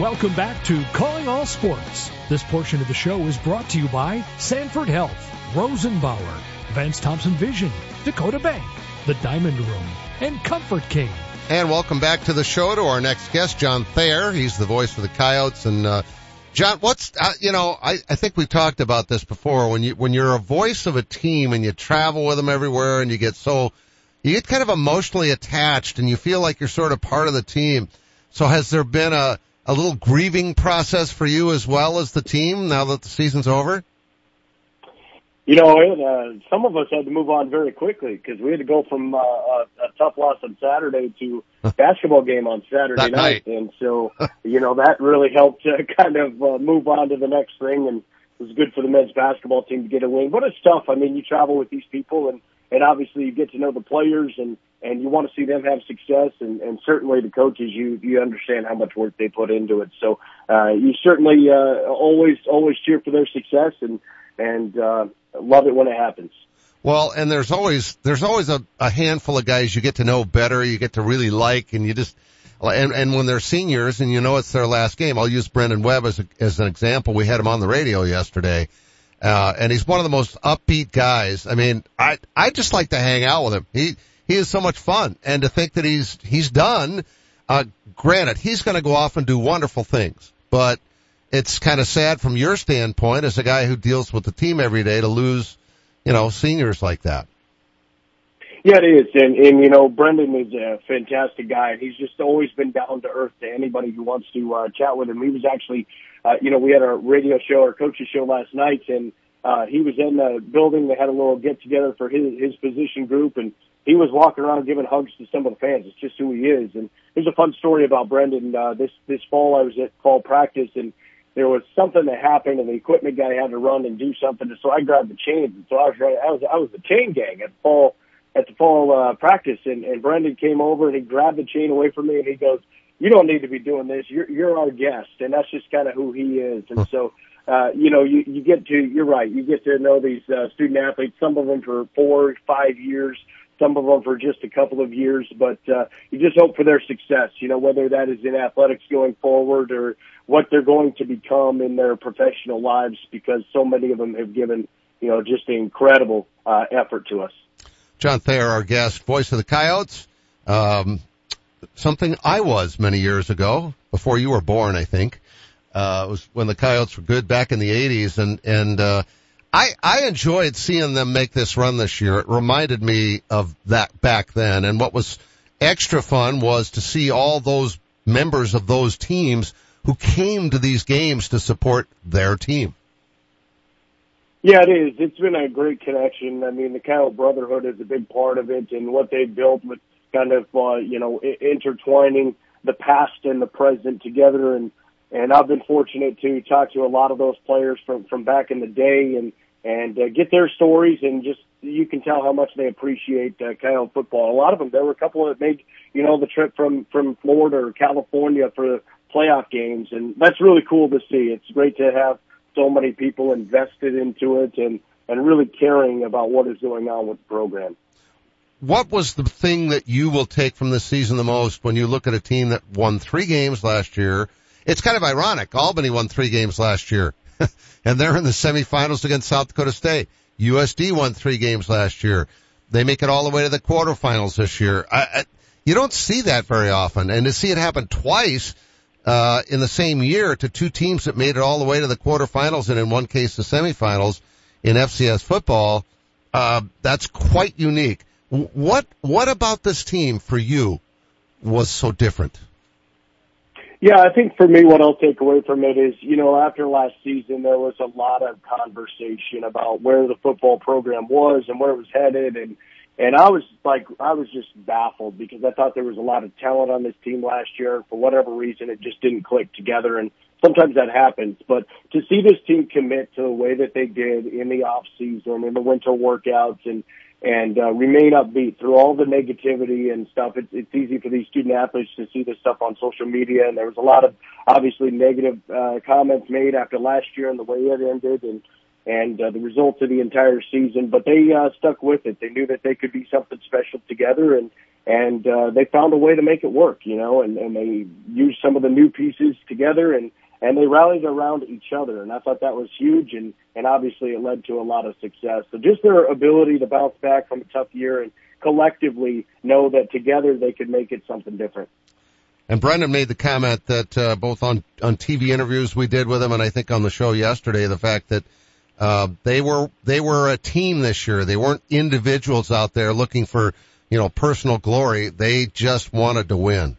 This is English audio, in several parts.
Welcome back to Calling All Sports. This portion of the show is brought to you by Sanford Health, Rosenbauer, Vance Thompson Vision, Dakota Bank, The Diamond Room, and Comfort King. And welcome back to the show to our next guest, John Thayer. He's the voice for the Coyotes. And, uh, John, what's, uh, you know, I, I think we talked about this before. When you, when you're a voice of a team and you travel with them everywhere and you get so, you get kind of emotionally attached and you feel like you're sort of part of the team. So has there been a, a little grieving process for you as well as the team now that the season's over? You know, it, uh, some of us had to move on very quickly because we had to go from uh, a, a tough loss on Saturday to basketball game on Saturday night. night. and so you know that really helped to kind of uh, move on to the next thing, and it was good for the men's basketball team to get a win. But it's tough. I mean, you travel with these people, and and obviously you get to know the players, and and you want to see them have success, and and certainly the coaches, you you understand how much work they put into it. So uh, you certainly uh, always always cheer for their success, and and uh, love it when it happens. Well, and there's always there's always a, a handful of guys you get to know better, you get to really like, and you just and and when they're seniors and you know it's their last game. I'll use Brendan Webb as a, as an example. We had him on the radio yesterday, uh, and he's one of the most upbeat guys. I mean, I I just like to hang out with him. He he is so much fun, and to think that he's he's done. Uh, granted, he's going to go off and do wonderful things, but it's kind of sad from your standpoint as a guy who deals with the team every day to lose, you know, seniors like that. Yeah, it is, and and you know, Brendan is a fantastic guy, and he's just always been down to earth to anybody who wants to uh, chat with him. He was actually, uh, you know, we had our radio show, our coaches show last night, and uh, he was in the building. They had a little get together for his his position group, and he was walking around giving hugs to some of the fans. It's just who he is. And there's a fun story about Brendan. Uh, this this fall, I was at fall practice, and there was something that happened, and the equipment guy had to run and do something. And so I grabbed the chains, and so I was I was I was the chain gang at fall at the fall uh, practice, and, and Brendan came over and he grabbed the chain away from me, and he goes, "You don't need to be doing this. You're you're our guest," and that's just kind of who he is. And so, uh, you know, you you get to you're right. You get to know these uh, student athletes. Some of them for four, five years. Some of them for just a couple of years, but uh, you just hope for their success. You know, whether that is in athletics going forward or what they're going to become in their professional lives, because so many of them have given, you know, just an incredible uh, effort to us. John Thayer, our guest, voice of the Coyotes. Um, something I was many years ago, before you were born, I think. Uh, it was when the Coyotes were good back in the 80s, and and uh, I I enjoyed seeing them make this run this year. It reminded me of that back then, and what was extra fun was to see all those members of those teams who came to these games to support their team. Yeah, it is. It's been a great connection. I mean, the Coyote Brotherhood is a big part of it, and what they've built with kind of uh, you know intertwining the past and the present together. And and I've been fortunate to talk to a lot of those players from from back in the day, and and uh, get their stories, and just you can tell how much they appreciate uh, Coyote football. A lot of them, there were a couple that made you know the trip from from Florida or California for playoff games, and that's really cool to see. It's great to have so many people invested into it and, and really caring about what is going on with the program. What was the thing that you will take from this season the most when you look at a team that won three games last year? It's kind of ironic. Albany won three games last year and they're in the semifinals against South Dakota State. USD won three games last year. They make it all the way to the quarterfinals this year. I, I, you don't see that very often and to see it happen twice uh, in the same year to two teams that made it all the way to the quarterfinals and in one case the semifinals in FCS football. Uh, that's quite unique. What, what about this team for you was so different? Yeah, I think for me, what I'll take away from it is, you know, after last season, there was a lot of conversation about where the football program was and where it was headed. And, and I was like, I was just baffled because I thought there was a lot of talent on this team last year. For whatever reason, it just didn't click together. And sometimes that happens. But to see this team commit to the way that they did in the off season, in the winter workouts, and and uh, remain upbeat through all the negativity and stuff. It's, it's easy for these student athletes to see this stuff on social media, and there was a lot of obviously negative uh, comments made after last year and the way it ended, and and uh, the results of the entire season. But they uh, stuck with it. They knew that they could be something special together, and and uh, they found a way to make it work, you know, and, and they used some of the new pieces together and and they rallied around each other, and I thought that was huge, and and obviously it led to a lot of success. So just their ability to bounce back from a tough year and collectively know that together they could make it something different. And Brendan made the comment that uh, both on on TV interviews we did with him, and I think on the show yesterday, the fact that uh, they were they were a team this year. They weren't individuals out there looking for you know personal glory. They just wanted to win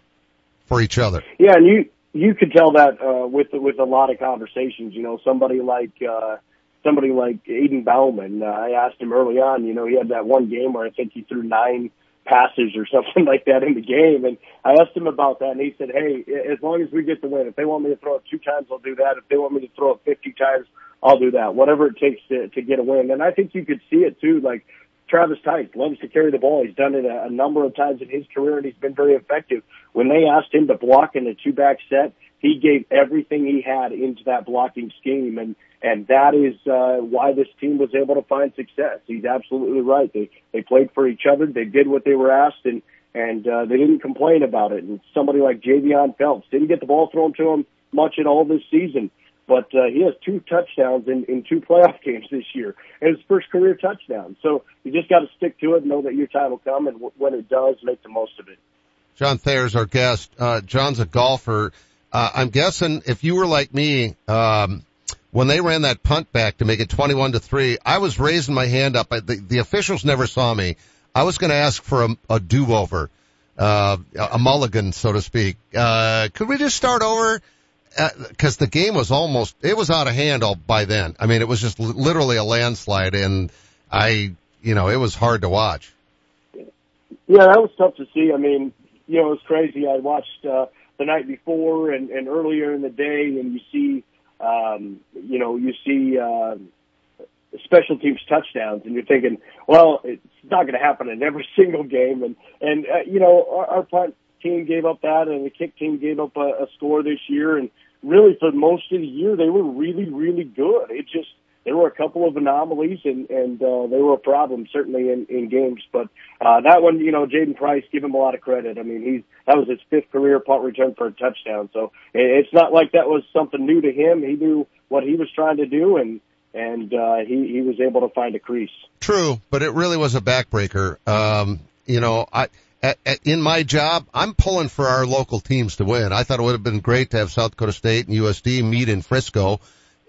for each other. Yeah, and you you could tell that uh, with with a lot of conversations. You know, somebody like uh, somebody like Aidan Bouman. Uh, I asked him early on. You know, he had that one game where I think he threw nine passes or something like that in the game, and I asked him about that, and he said, "Hey, as long as we get the win, if they want me to throw it two times, I'll do that. If they want me to throw it fifty times, I'll do that. Whatever it takes to to get a win." And I think you could see it too, like. Travis Theis loves to carry the ball. He's done it a, a number of times in his career, and he's been very effective. When they asked him to block in a two back set, he gave everything he had into that blocking scheme, and and that is uh, why this team was able to find success. He's absolutely right. They they played for each other. They did what they were asked, and and uh, they didn't complain about it. And somebody like Javion Phelps didn't get the ball thrown to him much at all this season but uh, he has two touchdowns in, in two playoff games this year, and his first career touchdown. So you just got to stick to it, know that your time will come, and w- when it does, make the most of it. John Thayer's our guest. Uh, John's a golfer. Uh, I'm guessing if you were like me, um, when they ran that punt back to make it 21 to three, I was raising my hand up. I, the, the officials never saw me. I was going to ask for a, a do-over, uh, a mulligan, so to speak. Uh, could we just start over? Because uh, the game was almost it was out of hand all by then. I mean, it was just literally a landslide, and I, you know, it was hard to watch. Yeah, that was tough to see. I mean, you know, it was crazy. I watched uh, the night before and, and earlier in the day, and you see, um, you know, you see uh, special teams touchdowns, and you're thinking, well, it's not going to happen in every single game, and and uh, you know, our, our punt team gave up that, and the kick team gave up a, a score this year, and really for most of the year they were really, really good. It just there were a couple of anomalies and and uh, they were a problem certainly in in games. But uh, that one, you know, Jaden Price, give him a lot of credit. I mean, he's that was his fifth career punt return for a touchdown. So it's not like that was something new to him. He knew what he was trying to do and. And uh, he he was able to find a crease. True, but it really was a backbreaker. Um, you know, I at, at, in my job, I'm pulling for our local teams to win. I thought it would have been great to have South Dakota State and USD meet in Frisco,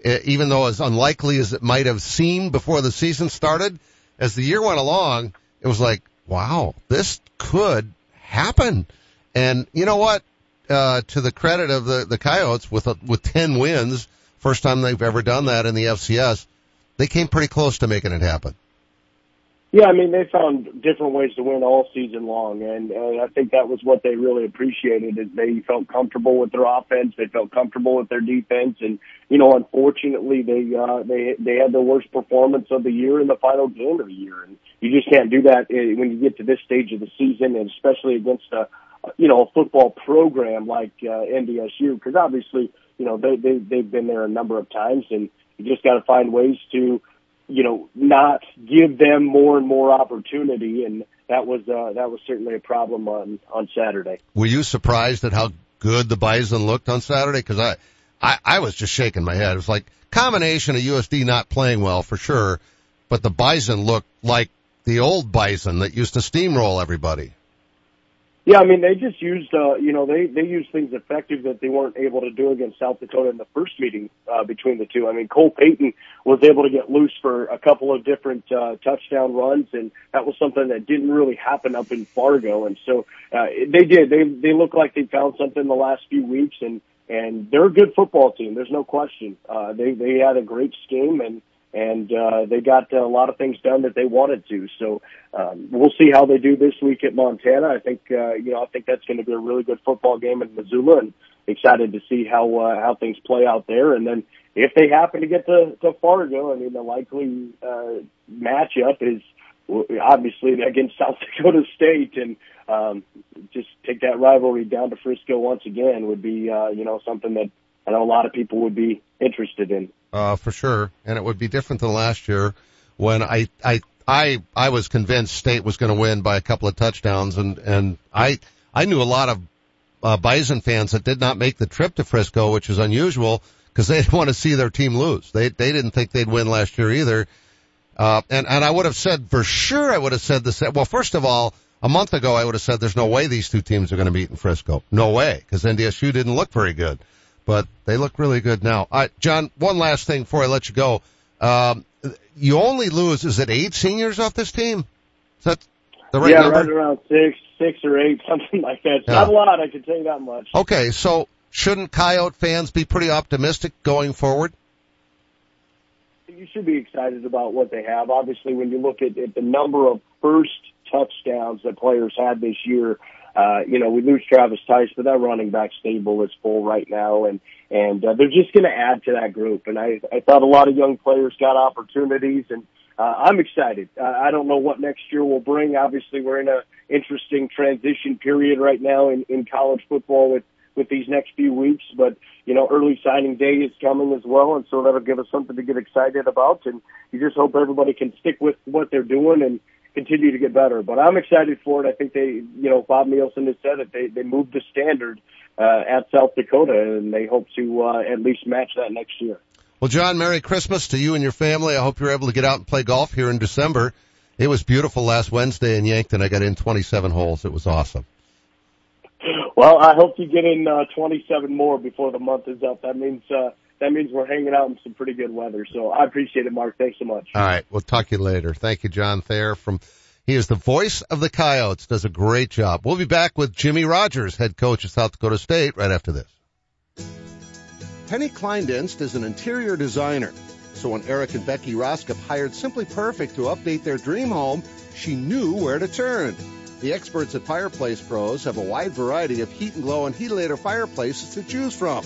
even though as unlikely as it might have seemed before the season started. As the year went along, it was like, wow, this could happen. And you know what? Uh, to the credit of the, the Coyotes with, a, with 10 wins, first time they've ever done that in the FCS, they came pretty close to making it happen. Yeah, I mean they found different ways to win all season long, and uh, I think that was what they really appreciated. Is they felt comfortable with their offense, they felt comfortable with their defense, and you know, unfortunately, they uh, they they had the worst performance of the year in the final game of the year, and you just can't do that uh, when you get to this stage of the season, and especially against a you know a football program like uh, NDSU, because obviously you know they they they've been there a number of times, and you just got to find ways to you know, not give them more and more opportunity, and that was uh, that was certainly a problem on on Saturday. Were you surprised at how good the Bison looked on Saturday? Because I, I I was just shaking my head. It was like combination of USD not playing well for sure, but the Bison looked like the old Bison that used to steamroll everybody. Yeah, I mean they just used uh you know they they used things effective that they weren't able to do against South Dakota in the first meeting uh between the two. I mean Cole Payton was able to get loose for a couple of different uh touchdown runs and that was something that didn't really happen up in Fargo and so uh they did. They they look like they found something the last few weeks and and they're a good football team. There's no question. Uh they they had a great scheme and and uh, they got a lot of things done that they wanted to. So um, we'll see how they do this week at Montana. I think uh, you know I think that's going to be a really good football game in Missoula, and excited to see how uh, how things play out there. And then if they happen to get to, to Fargo, I mean the likely uh, matchup is obviously against South Dakota State, and um, just take that rivalry down to Frisco once again would be uh, you know something that I know a lot of people would be interested in uh, for sure. And it would be different than last year when I, I, I I was convinced State was going to win by a couple of touchdowns, and and I I knew a lot of uh, Bison fans that did not make the trip to Frisco, which is unusual because they didn't want to see their team lose. They they didn't think they'd win last year either. Uh, and and I would have said for sure I would have said this. Well, first of all, a month ago I would have said there's no way these two teams are going to meet in Frisco. No way, because NDSU didn't look very good, but they look really good now. Right, John. One last thing before I let you go. Um, you only lose is it eight seniors off this team? Is that the right yeah, number? right around six, six or eight, something like that. It's Yeah. Not a lot, I can tell you that much. Okay, so shouldn't Coyote fans be pretty optimistic going forward? You should be excited about what they have. Obviously, when you look at, at the number of first touchdowns that players had this year, uh, you know, we lose Travis Theis, but that running back stable is full right now, and and uh, they're just going to add to that group. And I, I thought a lot of young players got opportunities, and uh, I'm excited. Uh, I don't know what next year will bring. Obviously, we're in a interesting transition period right now in, in college football with with these next few weeks. But you know, early signing day is coming as well, and so that'll give us something to get excited about. And you just hope everybody can stick with what they're doing and continue to get better. But I'm excited for it. I think they, you know, Bob Nielson has said it. They they moved the standard uh, at South Dakota, and they hope to uh, at least match that next year. Well, John, Merry Christmas to you and your family. I hope you're able to get out and play golf here in December. It was beautiful last Wednesday in Yankton. I got in 27 holes. It was awesome. Well, I hope you get in uh, 27 more before the month is up. That means uh, that means we're hanging out in some pretty good weather. So I appreciate it, Mark. Thanks so much. All right. We'll talk to you later. Thank you, John Thayer from, he is the voice of the Coyotes, does a great job. We'll be back with Jimmy Rogers, head coach of South Dakota State, right after this. Penny Kleindienst is an interior designer. So when Eric and Becky Roskop hired Simply Perfect to update their dream home, she knew where to turn. The experts at Fireplace Pros have a wide variety of heat and glow and heatilator fireplaces to choose from.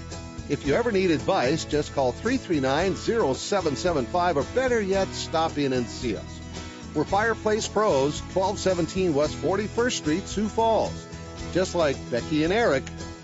If you ever need advice, just call 339-0775 or better yet, stop in and see us. We're Fireplace Pros, 1217 West 41st Street, Sioux Falls. Just like Becky and Eric,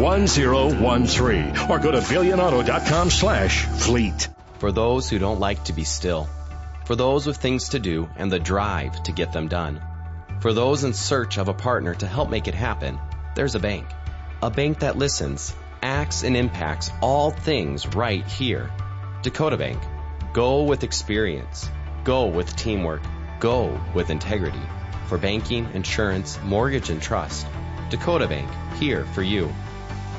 888-531-1013 or go to billionauto.com slash fleet. For those who don't like to be still. For those with things to do and the drive to get them done. For those in search of a partner to help make it happen, there's a bank. A bank that listens, acts, and impacts all things right here. Dakota Bank. Go with experience. Go with teamwork. Go with integrity. For banking, insurance, mortgage, and trust. Dakota Bank. Here for you.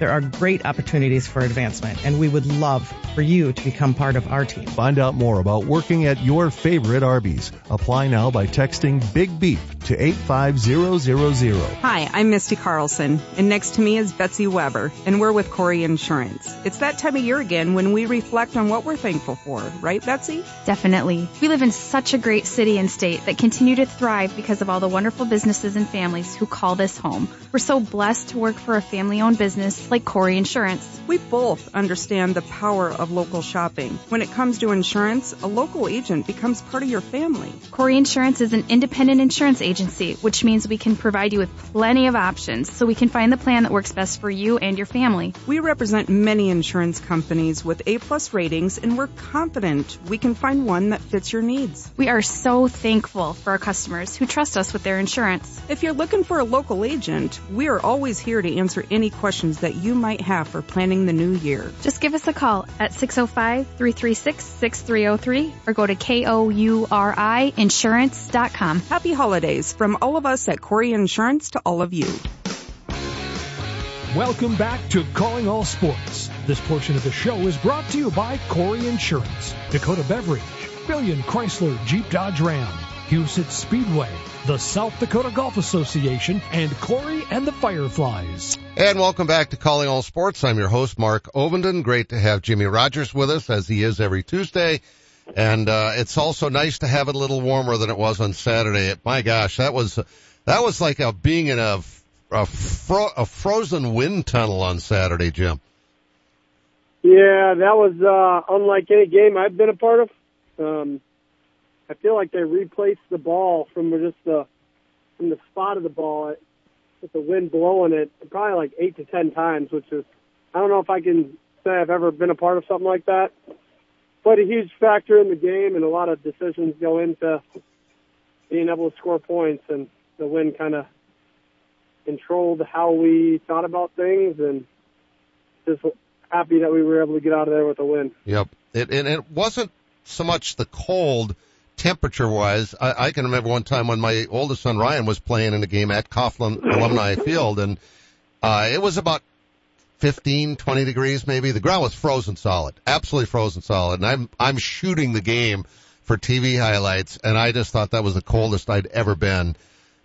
There are great opportunities for advancement, and we would love for you to become part of our team. Find out more about working at your favorite Arby's. Apply now by texting Big Beef to 85000. Hi, I'm Misty Carlson, and next to me is Betsy Weber, and we're with Kouri Insurance. It's that time of year again when we reflect on what we're thankful for, right, Betsy? Definitely. We live in such a great city and state that continue to thrive because of all the wonderful businesses and families who call this home. We're so blessed to work for a family owned business like Kouri Insurance. We both understand the power of local shopping. When it comes to insurance, a local agent becomes part of your family. Kouri Insurance is an independent insurance agency, which means we can provide you with plenty of options so we can find the plan that works best for you and your family. We represent many insurance companies with A plus ratings and we're confident we can find one that fits your needs. We are so thankful for our customers who trust us with their insurance. If you're looking for a local agent, we are always here to answer any questions that you might have for planning the new year. Just give us a call at 605-336-6303 or go to K-O-U-R-I insurance.com. Happy holidays from all of us at Kouri Insurance to all of you. Welcome back to Calling All Sports. This portion of the show is brought to you by Kouri Insurance, Dakota Beverage, Billion Chrysler Jeep Dodge Ram, Huset Speedway, the South Dakota Golf Association, and Corey and the Fireflies. And welcome back to Calling All Sports. I'm your host, Mark Ovenden. Great to have Jimmy Rogers with us as he is every Tuesday. And, uh, it's also nice to have it a little warmer than it was on Saturday. My gosh, that was, that was like a, being in a, a, fro- a frozen wind tunnel on Saturday, Jim. Yeah, that was, uh, unlike any game I've been a part of. Um, I feel like they replaced the ball from just the, from the spot of the ball with the wind blowing it probably like eight to ten times, which is, I don't know if I can say I've ever been a part of something like that played a huge factor in the game, and a lot of decisions go into being able to score points. And the win kind of controlled how we thought about things, and just happy that we were able to get out of there with a win. Yep, it, and it wasn't so much the cold temperature wise. I, I can remember one time when my oldest son Ryan was playing in a game at Coughlin Alumni Field, and uh, it was about 15, 20 degrees maybe. The ground was frozen solid, absolutely frozen solid. And I'm, I'm shooting the game for TV highlights and I just thought that was the coldest I'd ever been.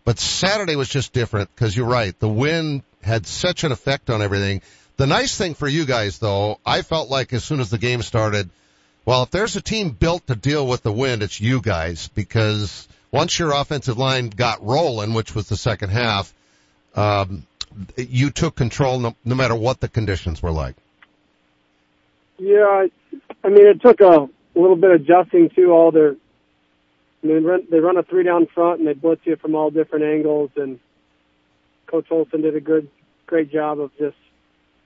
But Saturday was just different because you're right. The wind had such an effect on everything. The nice thing for you guys though, I felt like as soon as the game started, well, if there's a team built to deal with the wind, it's you guys because once your offensive line got rolling, which was the second half, um, you took control no, no matter what the conditions were like. Yeah, I mean, it took a little bit of adjusting to all their. I mean, they run a three down front and they blitz you from all different angles. And Coach Olson did a good, great job of just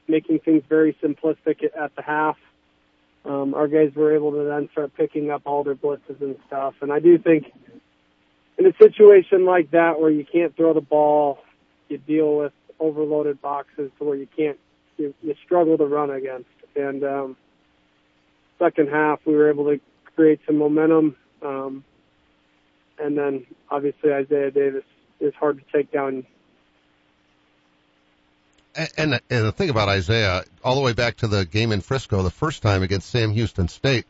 making things very simplistic at the half. Um, our guys were able to then start picking up all their blitzes and stuff. And I do think in a situation like that where you can't throw the ball, you deal with overloaded boxes to where you can't you, you struggle to run against. And um, second half, we were able to create some momentum. Um, and then obviously Isaiah Davis is hard to take down. And, and, the thing about Isaiah, all the way back to the game in Frisco, the first time against Sam Houston State,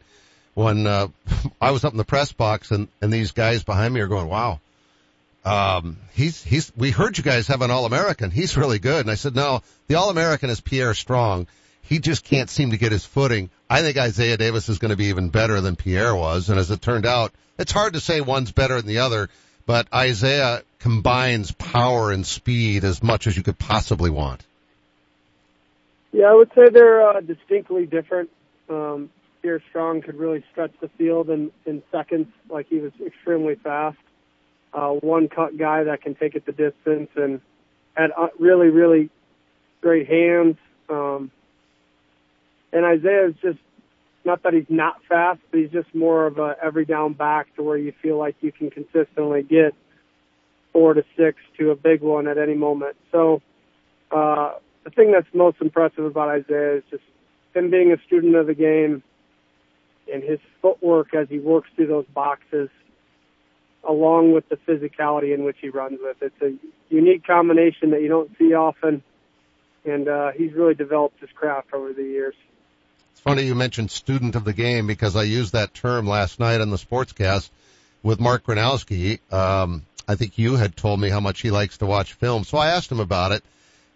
when uh, I was up in the press box and, and these guys behind me are going, wow, um, he's, he's, we heard you guys have an All-American. He's really good. And I said, no, the All-American is Pierre Strong. He just can't seem to get his footing. I think Isaiah Davis is going to be even better than Pierre was. And as it turned out, it's hard to say one's better than the other, but Isaiah combines power and speed as much as you could possibly want. Yeah, I would say they're uh, distinctly different. Um, Pierre Strong could really stretch the field in, in seconds, like he was extremely fast uh, one cut guy that can take it the distance and had uh, really, really great hands. Um, and Isaiah is just not that he's not fast, but he's just more of a every down back to where you feel like you can consistently get four to six to a big one at any moment. So uh, the thing that's most impressive about Isaiah is just him being a student of the game and his footwork as he works through those boxes along with the physicality in which he runs with. It's a unique combination that you don't see often, and uh, he's really developed his craft over the years. It's funny you mentioned student of the game because I used that term last night on the sportscast with Mark Gronowski. Um, I think you had told me how much he likes to watch film, so I asked him about it.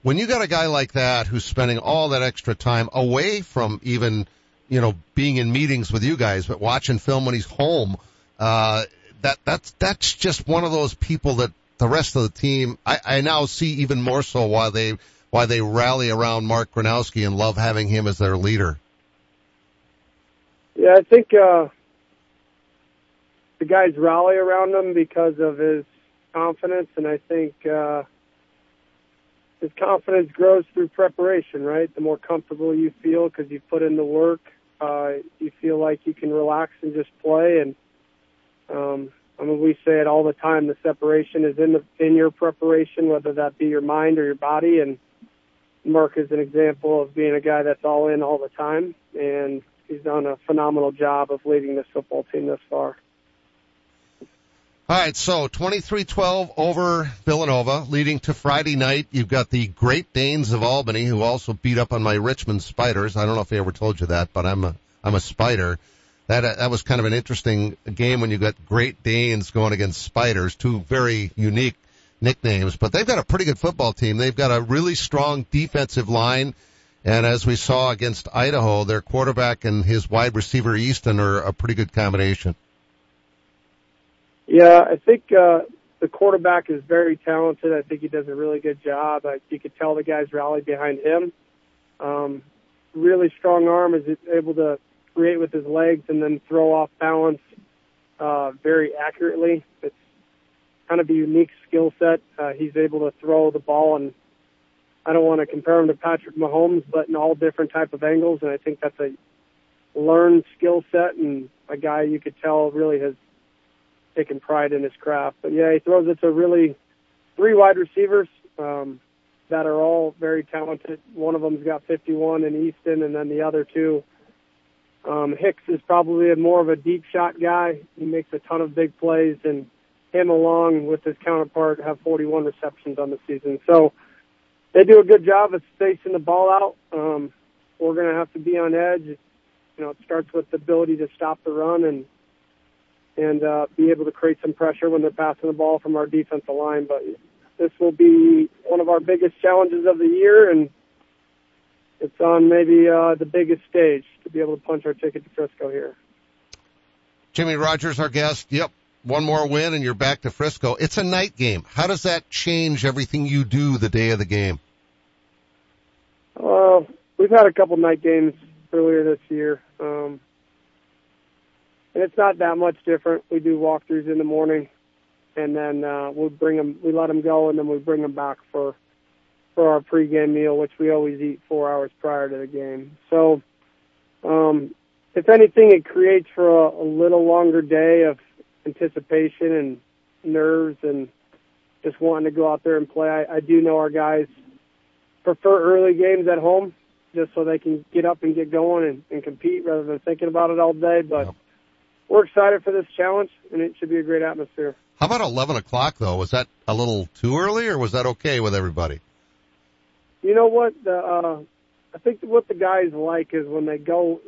When you got a guy like that who's spending all that extra time away from even, you know, being in meetings with you guys, but watching film when he's home, uh, that that's that's just one of those people that the rest of the team I, I now see even more so why they why they rally around Mark Gronowski and love having him as their leader. Yeah, I think uh the guys rally around him because of his confidence, and I think uh, his confidence grows through preparation. Right, the more comfortable you feel because you put in the work, uh, you feel like you can relax and just play. And um, I mean, we say it all the time: the separation is in the in your preparation, whether that be your mind or your body. And Mark is an example of being a guy that's all in all the time, and he's done a phenomenal job of leading this football team thus far. All right, so 23-12 over Villanova, leading to Friday night. You've got the Great Danes of Albany, who also beat up on my Richmond Spiders. I don't know if I ever told you that, but I'm a I'm a Spider. That uh, that was kind of an interesting game when you got Great Danes going against Spiders, two very unique nicknames. But they've got a pretty good football team. They've got a really strong defensive line, and as we saw against Idaho, their quarterback and his wide receiver Easton are a pretty good combination. Yeah, I think uh, the quarterback is very talented. I think he does a really good job. I, you could tell the guys rally behind him. Um, really strong arm is able to create with his legs and then throw off balance uh, very accurately. It's kind of a unique skill set. Uh, he's able to throw the ball and I don't want to compare him to Patrick Mahomes, but in all different type of angles. And I think that's a learned skill set and a guy you could tell really has taking pride in his craft. But yeah, he throws it to really three wide receivers um, that are all very talented. One of them's got 51 in Easton, and then the other two. Um, Hicks is probably a more of a deep shot guy. He makes a ton of big plays, and him along with his counterpart have 41 receptions on the season. So they do a good job of spacing the ball out. Um, we're going to have to be on edge. You know, it starts with the ability to stop the run and and uh, be able to create some pressure when they're passing the ball from our defensive line. But this will be one of our biggest challenges of the year, and it's on maybe uh, the biggest stage to be able to punch our ticket to Frisco here. Jimmy Rogers, our guest. Yep. One more win and you're back to Frisco. It's a night game. How does that change everything you do the day of the game? Well, we've had a couple night games earlier this year. Um, and it's not that much different. We do walkthroughs in the morning, and then uh, we'll bring them. We let them go, and then we bring them back for for our pregame meal, which we always eat four hours prior to the game. So, um, if anything, it creates for a, a little longer day of anticipation and nerves and just wanting to go out there and play. I, I do know our guys prefer early games at home just so they can get up and get going and, and compete rather than thinking about it all day. But we're excited for this challenge, and it should be a great atmosphere. How about 11 o'clock though? Was that a little too early, or was that okay with everybody? You know what? Uh, I think what the guys like is when they go.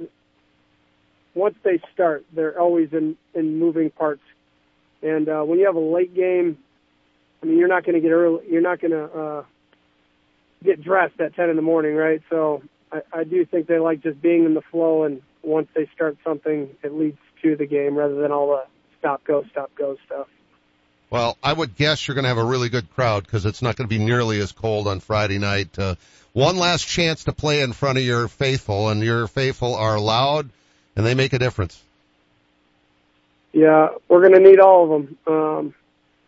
Once they start, they're always in in moving parts, and uh, when you have a late game, I mean, you're not going to get early. You're not going to uh, get dressed at 10 in the morning, right? So I, I do think they like just being in the flow, and once they start something, it leads to the game rather than all the stop go stop go stuff. Well, I would guess you're going to have a really good crowd because it's not going to be nearly as cold on Friday night. Uh, one last chance to play in front of your faithful, and your faithful are loud and they make a difference. Yeah, we're going to need all of them. Um,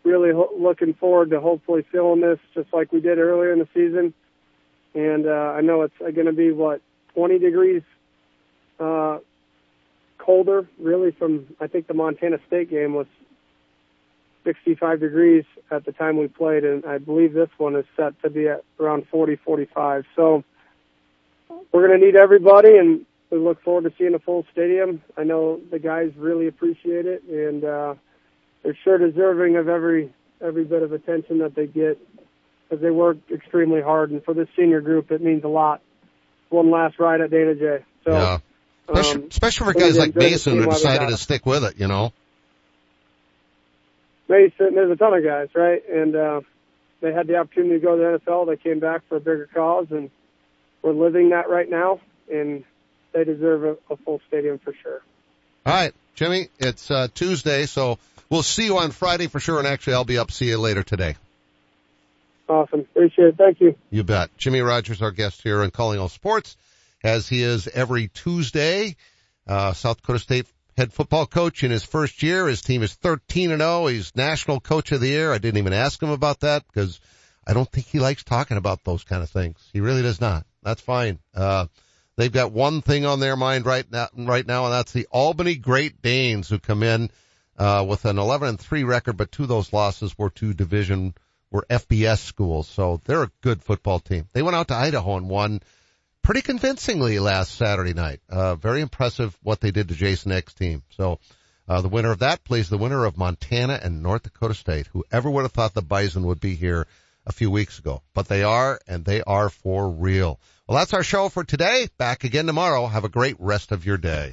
really ho- looking forward to hopefully filling this just like we did earlier in the season. And uh, I know it's going to be what 20 degrees uh, colder, really, from I think the Montana State game was 65 degrees at the time we played, and I believe this one is set to be at around 40, 45. So we're going to need everybody, and we look forward to seeing a full stadium. I know the guys really appreciate it, and uh, they're sure deserving of every every bit of attention that they get because they work extremely hard. And for this senior group, it means a lot. One last ride at Dana J. So. Yeah. Especially, um, especially for guys like Mason who decided to stick with it, you know. Mason, there's a ton of guys, right? And uh, they had the opportunity to go to the NFL. They came back for a bigger cause, and we're living that right now. And they deserve a, a full stadium for sure. All right, Jimmy, it's uh, Tuesday, so we'll see you on Friday for sure. And actually, I'll be up. See you later today. Awesome. Appreciate it. Thank you. You bet. Jimmy Rogers, our guest here on Calling All Sports as he is every Tuesday. Uh, South Dakota State head football coach in his first year. His team is 13 and 0. He's national coach of the year. I didn't even ask him about that because I don't think he likes talking about those kind of things. He really does not. That's fine. Uh, they've got one thing on their mind right now, right now, and that's the Albany Great Danes who come in, uh, with an 11 and 3 record, but two of those losses were to division, were FBS schools. So they're a good football team. They went out to Idaho and won pretty convincingly last Saturday night. Uh, very impressive what they did to Jason Eck's team. So, uh, the winner of that plays the winner of Montana and North Dakota State. Whoever would have thought the Bison would be here a few weeks ago, but they are, and they are for real. Well, that's our show for today. Back again tomorrow. Have a great rest of your day.